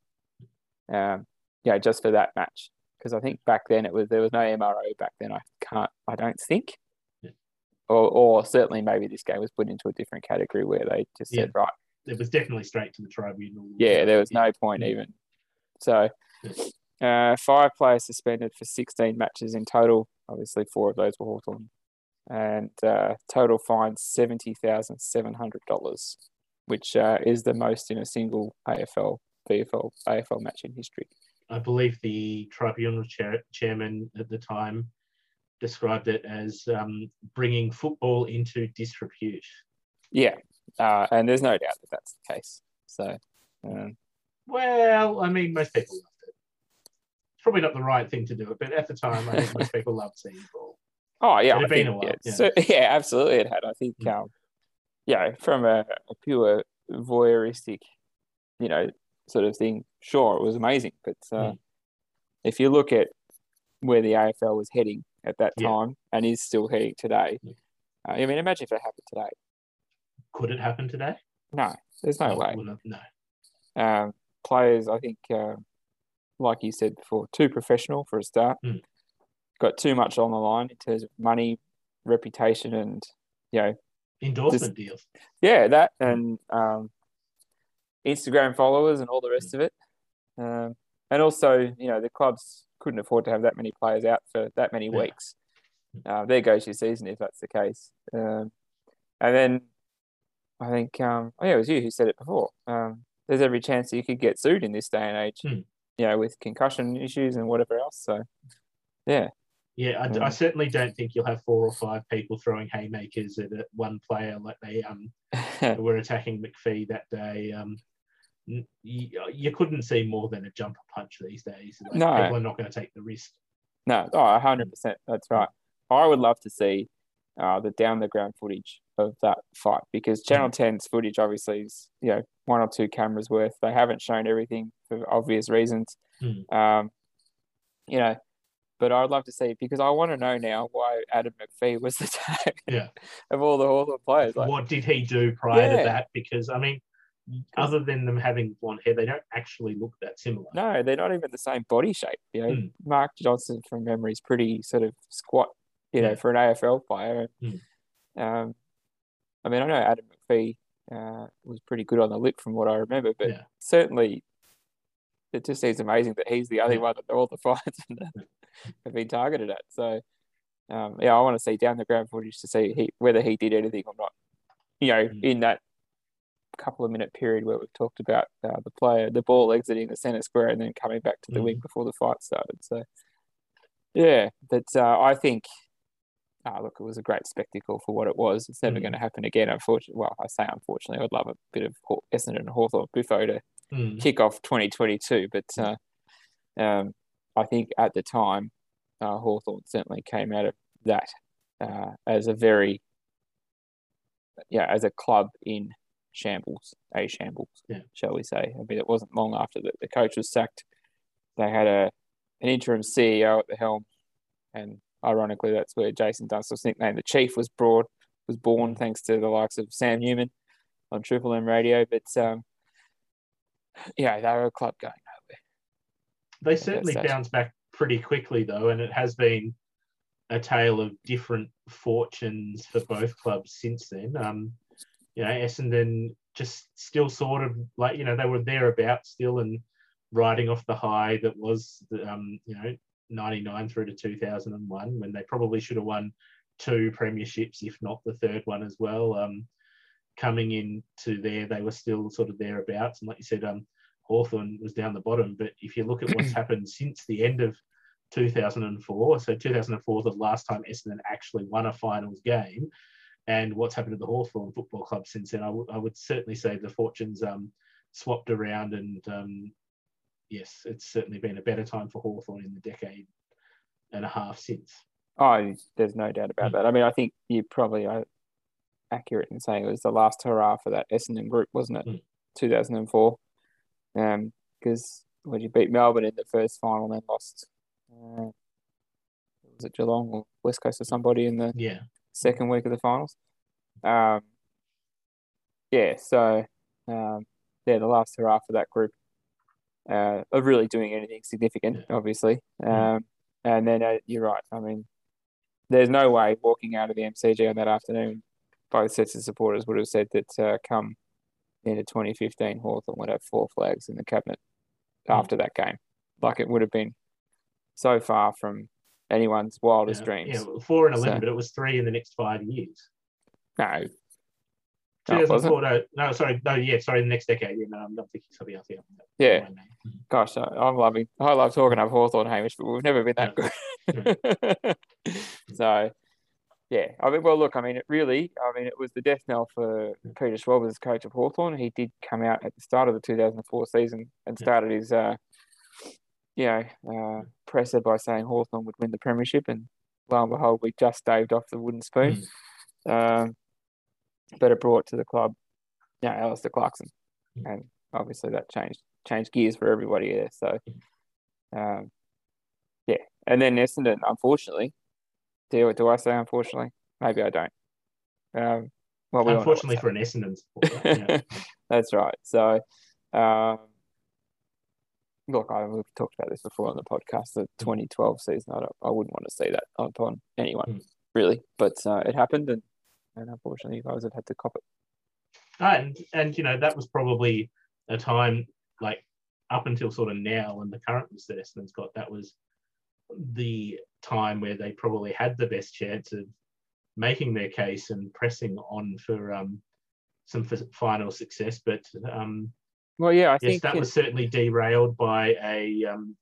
Um, yeah, just for that match. Because I think back then it was there was no MRO back then. I can't, I don't think. Yeah. Or, or certainly maybe this game was put into a different category where they just said, right, It was definitely straight to the tribunal. yeah, there was Yeah. no point even. So, uh, five players suspended for 16 matches in total. Obviously, four of those were Hawthorn. And uh, total fines $70,700, which uh, is the most in a single AFL, VFL, AFL match in history. I believe the tribunal chair, chairman at the time described it as um, bringing football into disrepute. Yeah. Uh, and there's no doubt that that's the case. So, um, Well, I mean, most people loved it. It's probably not the right thing to do it, but at the time, I think most people loved seeing ball. Oh yeah, It had I been think, a while, yeah, yeah. So, yeah, absolutely, it had. I think, Mm. um, yeah, from a, a pure voyeuristic, you know, sort of thing. Sure, it was amazing, but uh, Mm. if you look at where the AFL was heading at that Yeah. time and is still heading today, Yeah. uh, I mean, imagine if it happened today. Could it happen today? No, there's no Oh, way. no. no. Um, players, I think, um, like you said before, too professional for a start. Mm. Got too much on the line in terms of money, reputation, and you know, Endorsement deals. yeah, that and um, Instagram followers and all the rest of it. Um, and also, you know, the clubs couldn't afford to have that many players out for that many Yeah. weeks. Uh, there goes your season if that's the case. Um, and then I think, um, oh yeah, it was you who said it before. Um, there's every chance that you could get sued in this day and age, Hmm. you know, with concussion issues and whatever else. So, yeah, Yeah, I, I certainly don't think you'll have four or five people throwing haymakers at a- one player like they um were attacking McPhee that day. Um, you, you couldn't see more than a jumper punch these days. Like, No. people are not going to take the risk. No, oh, 100%. That's right. I would love to see uh, the down the ground footage of that fight because Channel 10's footage obviously is you know one or two cameras worth. They haven't shown everything for obvious reasons. Mm. Um, you know, but I'd love to see because I want to know now why Adam McPhee was the tag Yeah. of all the Hawthorn players. Like, what did he do prior Yeah. to that? Because I mean, other than them having blonde hair, they don't actually look that similar. no, they're not even the same body shape. You know, Mm. Mark Johnson from memory is pretty sort of squat. You know, Yeah. for an AFL player. Mm. Um, I mean, I know Adam McPhee uh, was pretty good on the lip from what I remember, but Yeah. certainly it just seems amazing that he's the only Yeah. one that all the fights have been targeted at. So, um, yeah, I want to see down the ground footage to see he, whether he did anything or not. You know, Mm. in that couple of minute period where we've talked about uh, the player, the ball exiting the centre square and then coming back to the Mm. wing before the fight started. So, yeah, but uh, I think ah, look, it was a great spectacle for what it was. It's never Mm. going to happen again, unfortunately. Well, I say unfortunately, I'd love a bit of Essendon and Hawthorn Buffo to Mm. kick off 2022, but uh, um, I think at the time, uh, Hawthorn certainly came out of that uh, as a very, yeah, as a club in shambles, a shambles, Yeah. shall we say. I mean, it wasn't long after that the coach was sacked. They had a an interim CEO at the helm, and ironically, that's where Jason Dunstall's nickname, the Chief, was brought was born, thanks to the likes of Sam Newman on Triple M Radio. But um, yeah, they were a club going. They certainly bounced back pretty quickly, though, and it has been a tale of different fortunes for both clubs since then. Um, you know, Essendon just still sort of like you know they were thereabouts still and riding off the high that was um, you know 99 through to 2001 when they probably should have won two premierships if not the third one as well um, coming into there they were still sort of thereabouts and like you said um, Hawthorn was down the bottom but if you look at what's happened since the end of 2004 so 2004 was the last time Essendon actually won a finals game and what's happened to the Hawthorn Football Club since then I would- certainly say the fortunes um, swapped around and um, yes, it's certainly been a better time for Hawthorn in the decade and a half since. Oh, there's no doubt about Mm. that. I mean, I think you're probably uh, accurate in saying it was the last hurrah for that Essendon group, wasn't it? Mm. 2004. Um, because when you beat Melbourne in the first final, and then lost. Uh, was it Geelong or West Coast or somebody in the Yeah. second week of the finals? Um, yeah. So, um, yeah, the last hurrah for that group. Uh, of really doing anything significant, Yeah. obviously. Mm. Um, and then uh, you're right. I mean, there's no way walking out of the MCG on that afternoon, both sets of supporters would have said that uh, come into 2015, Hawthorn would have four flags in the cabinet Mm. after that game. Like it would have been so far from anyone's wildest yeah. dreams. Yeah, four and eleven, So- but it was three in the next five years. No. No, 2004, no, no, sorry, no, yeah, sorry, the next decade. Yeah, no, I'm not thinking something else. Yeah. Yeah. Gosh, I- I'm loving. I love talking up Hawthorn, Hamish, but we've never been that good. so, yeah. I mean, well, look. I mean, it really. I mean, it was the death knell for Peter Schwab as coach of Hawthorn. He did come out at the start of the 2004 season and Yeah. started his, uh, you know, uh, presser by saying Hawthorn would win the premiership, and lo and behold, we just staved off the wooden spoon. Um, but it brought to the club, yeah, Alastair Clarkson, Mm. and obviously that changed changed gears for everybody there. So, um, yeah, and then Essendon, unfortunately, do do I say unfortunately? Maybe I don't. Um, well, we all know what's Unfortunately for an Essendon supporter. Yeah. That's right. So, um, look, I, we've talked about this before on the podcast. The 2012 season, I, I wouldn't want to see that upon anyone, Mm. really. But uh, it happened, and, and unfortunately, you guys have had to cop it. and and you know that was probably a time like up until sort of now and the current Essendon's got that was the time where they probably had the best chance of making their case and pressing on for um some f- final success but um Well, yeah, I yes think that was certainly derailed by a um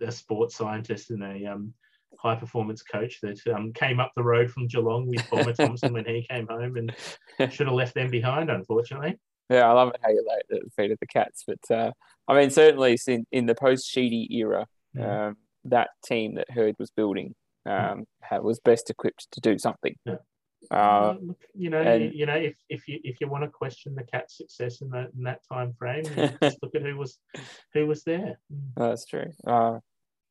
a sports scientist and a um high performance coach that um, came up the road from Geelong with Bomber Thompson when he came home and should have left them behind unfortunately Yeah, I love it how you it at the feet of the cats. But uh, I mean, certainly in, in the post Sheedy era, Mhm. um, that team that Hird was building um, had, was best equipped to do something. Yeah. Uh, you know, and- you know, if, if you if you want to question the cat's success in that in that time frame, just look at who was who was there. Mm. that's true. Uh,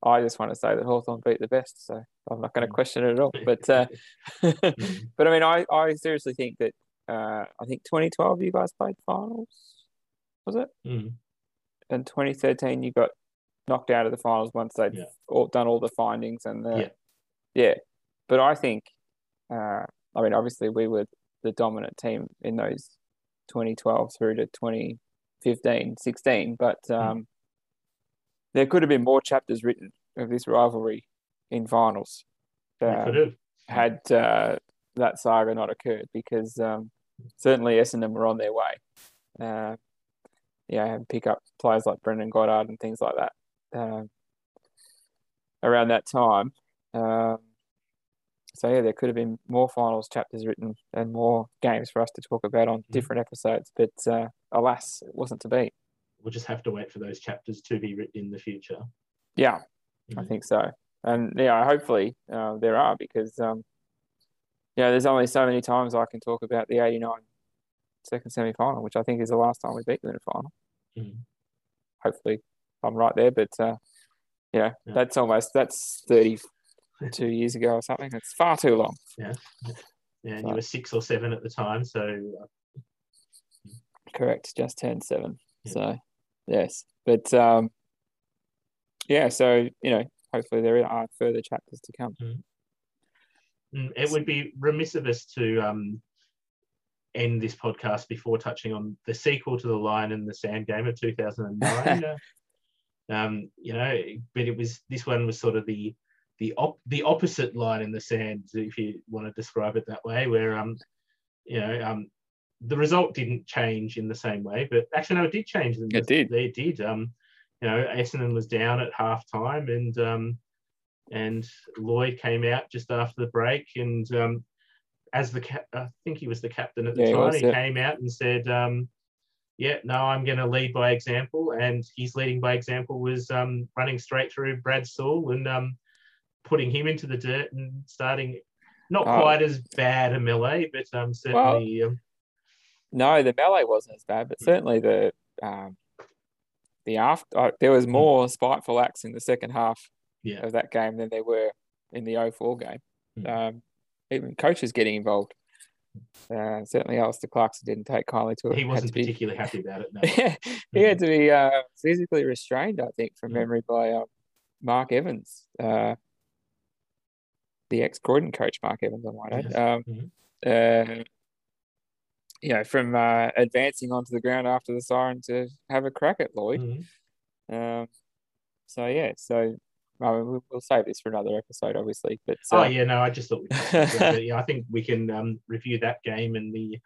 I just want to say that Hawthorn beat the best, so I'm not going to Mm. question it at all. But uh, but I mean, I, I seriously think that uh, I think 2012 you guys played finals, was it? Mm. And 2013 you got knocked out of the finals once they'd Yeah. all, done all the findings and the Yeah. yeah. But I think, uh, I mean, obviously we were the dominant team in those 2012 through to 2015, 16, but Mm. um, there could have been more chapters written of this rivalry in finals. Um, had uh, that saga not occurred because um, certainly Essendon were on their way. Uh, yeah, and pick up players like Brendan Goddard and things like that um, around that time. Um, so yeah, there could have been more finals chapters written and more games for us to talk about on different episodes, but uh, alas, it wasn't to be. We'll just have to wait for those chapters to be written in the future. Yeah, I Mhm. think so. And yeah, hopefully uh, there are because um, yeah, there's only so many times I can talk about the '89 second semi-final, which I think is the last time we beat them in a final. Mhm. Hopefully, I'm right there, but uh, yeah, Yeah. that's almost that's 32 years ago or something. It's far too long. Yeah, and So- you were six or seven at the time, so uh, Correct, just turned seven. Yeah. So yes, but um, yeah, so you know, hopefully there are further chapters to come. mm, it would be remiss of us to um, end this podcast before touching on the sequel to the Line in the Sand game of 2009. um, you know, but it was this one was sort of the the op- the opposite line in the sand, if you want to describe it that way, where um, you know, um, the result didn't change in the same way, but actually no, it did change. It the- did. It did. Um, you know, Essendon was down at half time, and um, and Lloyd came out just after the break, and um, as the cap, I think he was the captain at the Yeah, he time, was, he yeah. came out and said, um, "Yeah, no, I'm going to lead by example," and his leading by example was um, running straight through Brad Sewell and um, putting him into the dirt and starting. Not Oh. quite as bad a melee, but um, certainly um, No, the melee wasn't as bad, but certainly the um, the after uh, there was more spiteful acts in the second half Yeah. of that game than there were in the 04 game. Mm. Um, even coaches getting involved. Uh, certainly, Alastair Clarkson didn't take kindly to it. he wasn't to be- particularly happy about it. No. he had to be uh, physically restrained, I think, from Mm. memory by um, Mark Evans, uh, the ex Croydon coach, Mark Evans, I might add. Yes. Um, Mhm. uh, you know, from uh, advancing onto the ground after the siren to have a crack at Lloyd. Mhm. Um, so yeah, so we'll, we'll save this for another episode, obviously. But Oh uh, yeah, no, I just thought we'd touch on it, but, yeah, I think we can um, review that game and the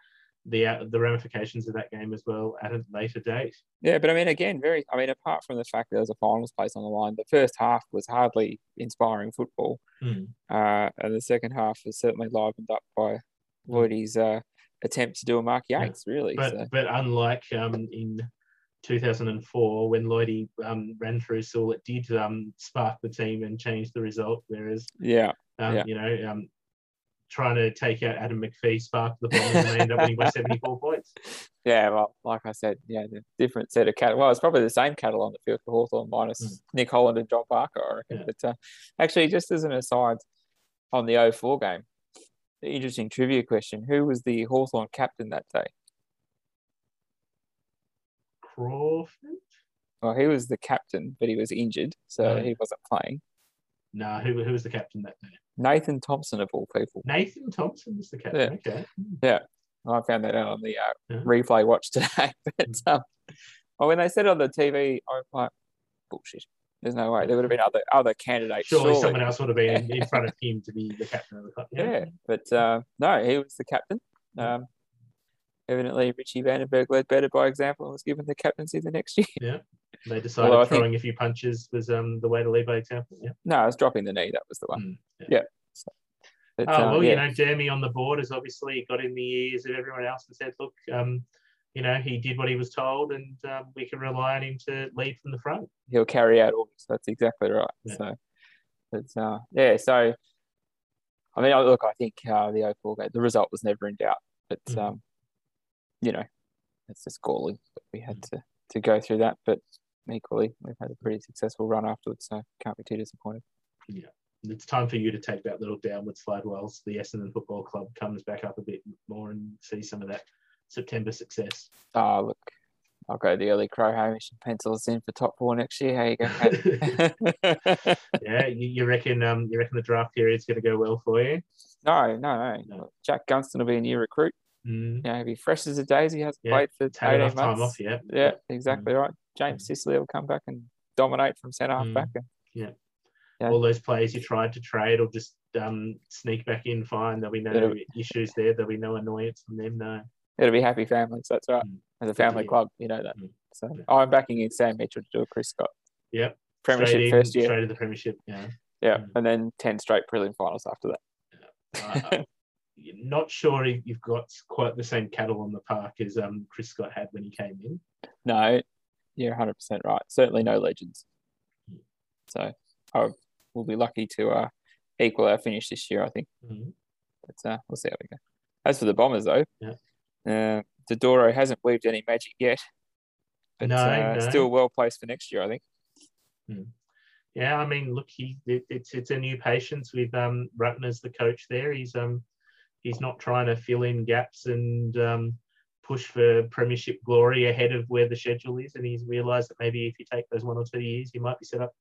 the uh, the ramifications of that game as well at a later date. Yeah, but I mean, again, very. I mean, apart from the fact that there was a finals place on the line, the first half was hardly inspiring football, Mm. uh, and the second half was certainly livened up by Lloydie's uh, attempt to do a Mark Yeah, Yates, really. But so, but unlike um, in 2004 when Lloydie um, ran through Sewell, it did um, spark the team and change the result. Whereas yeah, um, Yeah. you know um, trying to take out Adam McPhee sparked the Bombers and they end up winning by 74 points. yeah. Well, like I said, yeah, the different set of cattle. Well, it's probably the same cattle on the field for Hawthorn minus Mm. Nick Holland and John Barker, I reckon. Yeah. But uh, actually, just as an aside, on the 04 game, the interesting trivia question: Who was the Hawthorn captain that day? Crawford? Well, he was the captain, but he was injured, so he wasn't playing. No, who, who was the captain that day? Nathan Thompson, of all people. Nathan Thompson was the captain. Okay. Yeah. I found that out on the uh, Yeah. replay watch today. but um, well, when they said on the TV, I was like, bullshit. There's no way. There would have been other other candidates. Surely, surely. someone else would have been in, in front of him to be the captain of the club. Yeah, but uh, no, he was the captain. Um, evidently, Richie Vandenberg led better by example and was given the captaincy the next year. Yeah, they decided Although I think- throwing a few punches was um, the way to lead by example. Yeah. No, it was dropping the knee. That was the one. Mm, yeah. Yeah. So, but, Oh, uh, well, yeah. you know, Jeremy on the board has obviously got in the ears of everyone else and said, look, um, you know, he did what he was told and um, we can rely on him to lead from the front. he'll carry out orders. That's exactly right. Yeah. So, it's uh, yeah. So, I mean, look, I think uh, the 04 game, the result was never in doubt, but Mm. um, you know, it's just galling that we had Mm. to to go through that. But equally, we've had a pretty successful run afterwards, so can't be too disappointed. Yeah. It's time for you to take that little downward slide whilst the Essendon Football Club comes back up a bit more and see some of that September success. Ah, look, I'll go the early crow Hamish and pencil us in for top four next year. How you go? mate? yeah, you, you reckon um you reckon the draft period's going to go well for you? no, no, no, No. Jack Gunston will be a new recruit. Mm, You know, he'll be fresh as a daisy. He hasn't Yeah, played for had 18 enough months. time off yet. Yeah, exactly right. James Sicily will come back and dominate from centre half Mm. back. And yeah. All those players you tried to trade or just um sneak back in, fine. There'll be no It'll- issues there. There'll be no annoyance from them. No. it'll be happy families. That's right. Mm. As a family hear. club, you know that. Mm. So Yeah. I'm backing in Sam Mitchell to do a Chris Scott Yep. premiership straight in, first year. Straight to the premiership. Yeah. Yeah, Mm. and then ten straight prelim finals after that. Uh, not sure if you've got quite the same cattle on the park as um Chris Scott had when he came in. No, you're 100 percent right. Certainly no legends. So I will be lucky to uh, equal our finish this year. I think. Mhm. But uh, we'll see how we go. As for the Bombers, though, Yeah. uh, Dodoro hasn't weaved any magic yet. But No, uh, no. still well placed for next year, I think. Yeah, I mean, look, he it, it's it's a new patience with um as the coach there. He's um he's not trying to fill in gaps and um push for premiership glory ahead of where the schedule is, and he's realised that maybe if you take those one or two years, you might be set up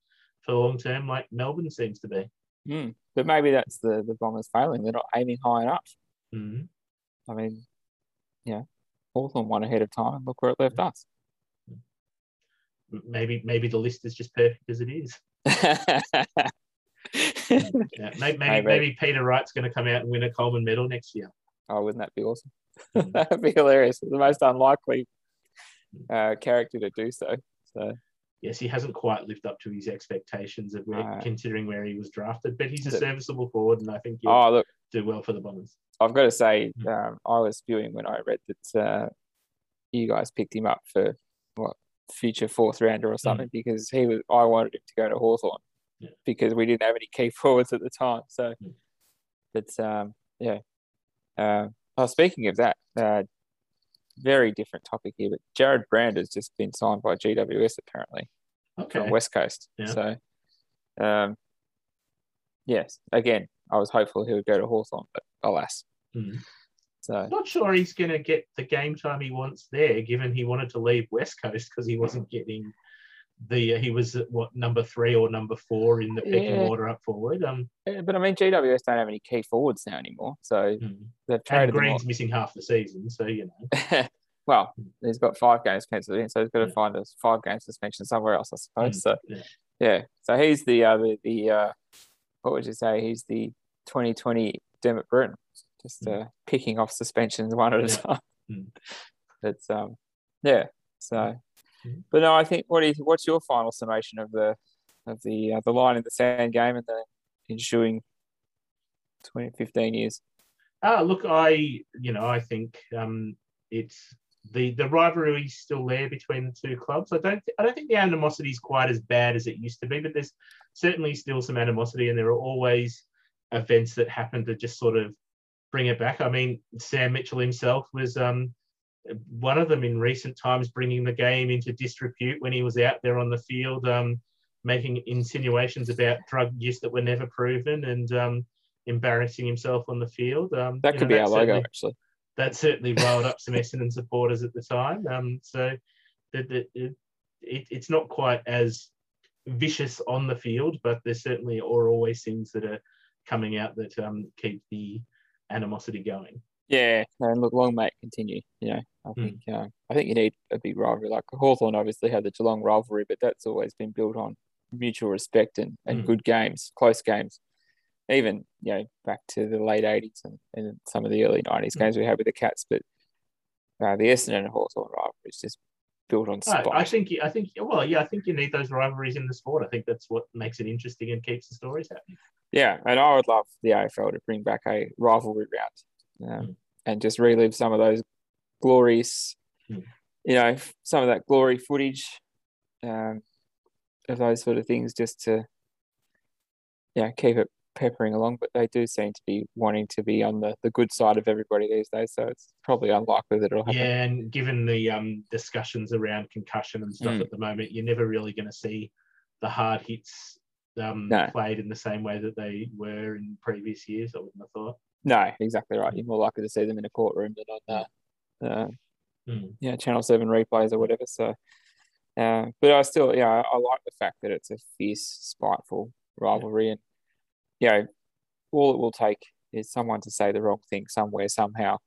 for the long term, like Melbourne seems to be. Hmm. But maybe that's the the Bombers failing. They're not aiming high enough. Mhm. I mean, yeah, Hawthorn won ahead of time. Look where it left us. Maybe maybe the list is just perfect as it is. Yeah, maybe maybe, Maybe. maybe Peter Wright's going to come out and win a Coleman medal next year. oh, wouldn't that be awesome? Mm. That'd be hilarious. The most unlikely uh, character to do so. So yes, he hasn't quite lived up to his expectations of where, No. considering where he was drafted, but he's a serviceable forward, and I think he'll oh, look, do well for the Bombers. I've got to say, Mm. um, I was spewing when I read that uh, you guys picked him up for what future fourth rounder or something because he was. I wanted him to go to Hawthorn Yeah. because we didn't have any key forwards at the time. So, but um, yeah. Um, oh, speaking of that, uh, very different topic here, but Jared Brand has just been signed by GWS apparently Okay. from West Coast. Yeah. So, um, yes, again, I was hopeful he would go to Hawthorn, but alas. Mm. So, Not sure he's going to get the game time he wants there, given he wanted to leave West Coast because he wasn't getting the. he was at what number three or number four in the pecking Yeah. order up forward. Um, Yeah, but I mean, GWS don't have any key forwards now anymore, so mm. they've and traded them Greene's missing half the season, so you know. well, he's got five games penciled in, so he's got to Yeah. find a five game suspension somewhere else, I suppose. Mm, So, yeah. yeah, so he's the uh, the, the uh, what would you say? He's the 2020 Dermott Brereton, just Mm. uh, picking off suspensions one at a time. Mm. It's um, yeah. So, Mm. but no, I think what is what's your final summation of the of the uh, the line in the sand game and the ensuing 20, 15 years? Ah, look, I you know I think um, it's the the rivalry is still there between the two clubs. I don't I don't think the animosity is quite as bad as it used to be, but there's certainly still some animosity, and there are always events that happen to just sort of bring it back. I mean, Sam Mitchell himself was um, one of them in recent times, bringing the game into disrepute when he was out there on the field, um, making insinuations about drug use that were never proven, and um, embarrassing himself on the field. Um, That could know, be our logo, actually. that certainly riled up some Essendon supporters at the time. Um, so that that it, it, it's not quite as vicious on the field, but there certainly are always things that are coming out that um, keep the animosity going. Yeah, and look, long may continue. You know, I Mm. think uh, I think you need a big rivalry. Like Hawthorn obviously had the Geelong rivalry, but that's always been built on mutual respect and, and Mm. good games, close games. Even you know back to the late eighties and, and some of the early nineties Mm. games we had with the Cats, but uh, the Essendon and Hawthorn rivalry is just built on. I think I think well yeah I think you need those rivalries in the sport. I think that's what makes it interesting and keeps the stories happening. Yeah, and I would love the AFL to bring back a rivalry round um, Mm. and just relive some of those glorious, Mm. you know, some of that glory footage um, of those sort of things, just to, yeah, keep it peppering along, but they do seem to be wanting to be on the, the good side of everybody these days. So it's probably unlikely that it'll happen. Yeah, and given the um, discussions around concussion and stuff Mm. at the moment, you're never really going to see the hard hits um, No. played in the same way that they were in previous years. I wouldn't have thought. No, exactly right. You're more likely to see them in a courtroom than on uh, uh, Mm. yeah, Channel Seven replays or whatever. So, uh, but I still, yeah, I, I like the fact that it's a fierce, spiteful rivalry, and you know, all it will take is someone to say the wrong thing somewhere somehow,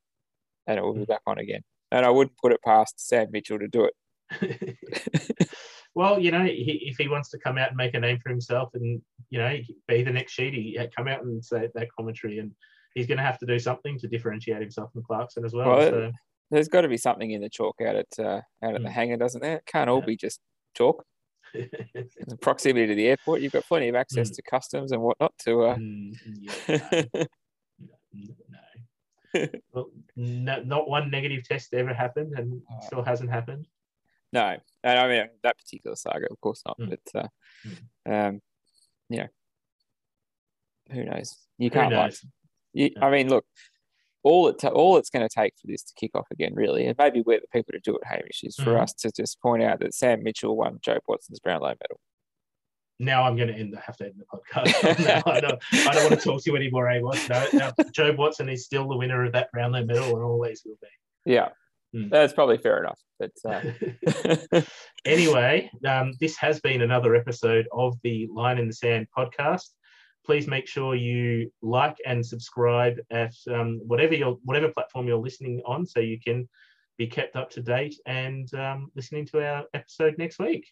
and it will be Mm. back on again. And I wouldn't put it past Sam Mitchell to do it. well, you know, he, if he wants to come out and make a name for himself and, you know, be the next Sheedy, yeah, come out and say that commentary. And he's going to have to do something to differentiate himself from Clarkson as well. Well, so, There's got to be something in the chalk out at uh, out at the Mm. hangar, doesn't there? It can't all be just chalk. The proximity to the airport, you've got plenty of access Mm. to customs and whatnot to. Uh, Mm, yeah, no, no, well, no, not one negative test ever happened and Oh. still hasn't happened. No, and I mean that particular saga, of course not. Mm. But uh, um, you know, who knows? You can't knows? You, Yeah. I mean, look, all it ta- all it's going to take for this to kick off again, really, and maybe we're the people to do it, Hamish, is for Mhm. us to just point out that Sam Mitchell won Jobe Watson's Brownlow medal. Now I'm going to end. I have to end the podcast. I don't. I don't want to talk to you anymore, Amos. No, no. Jobe Watson is still the winner of that Brownlow medal and always will be. Yeah, Mm. that's probably fair enough. But uh, anyway, um, this has been another episode of the Line in the Sand podcast. Please make sure you like and subscribe at um, whatever your whatever platform you're listening on, so you can be kept up to date and um, listening to our episode next week.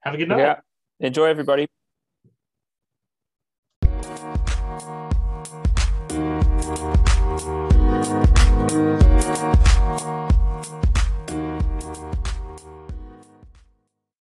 Have a good night. yeah, enjoy everybody. Thank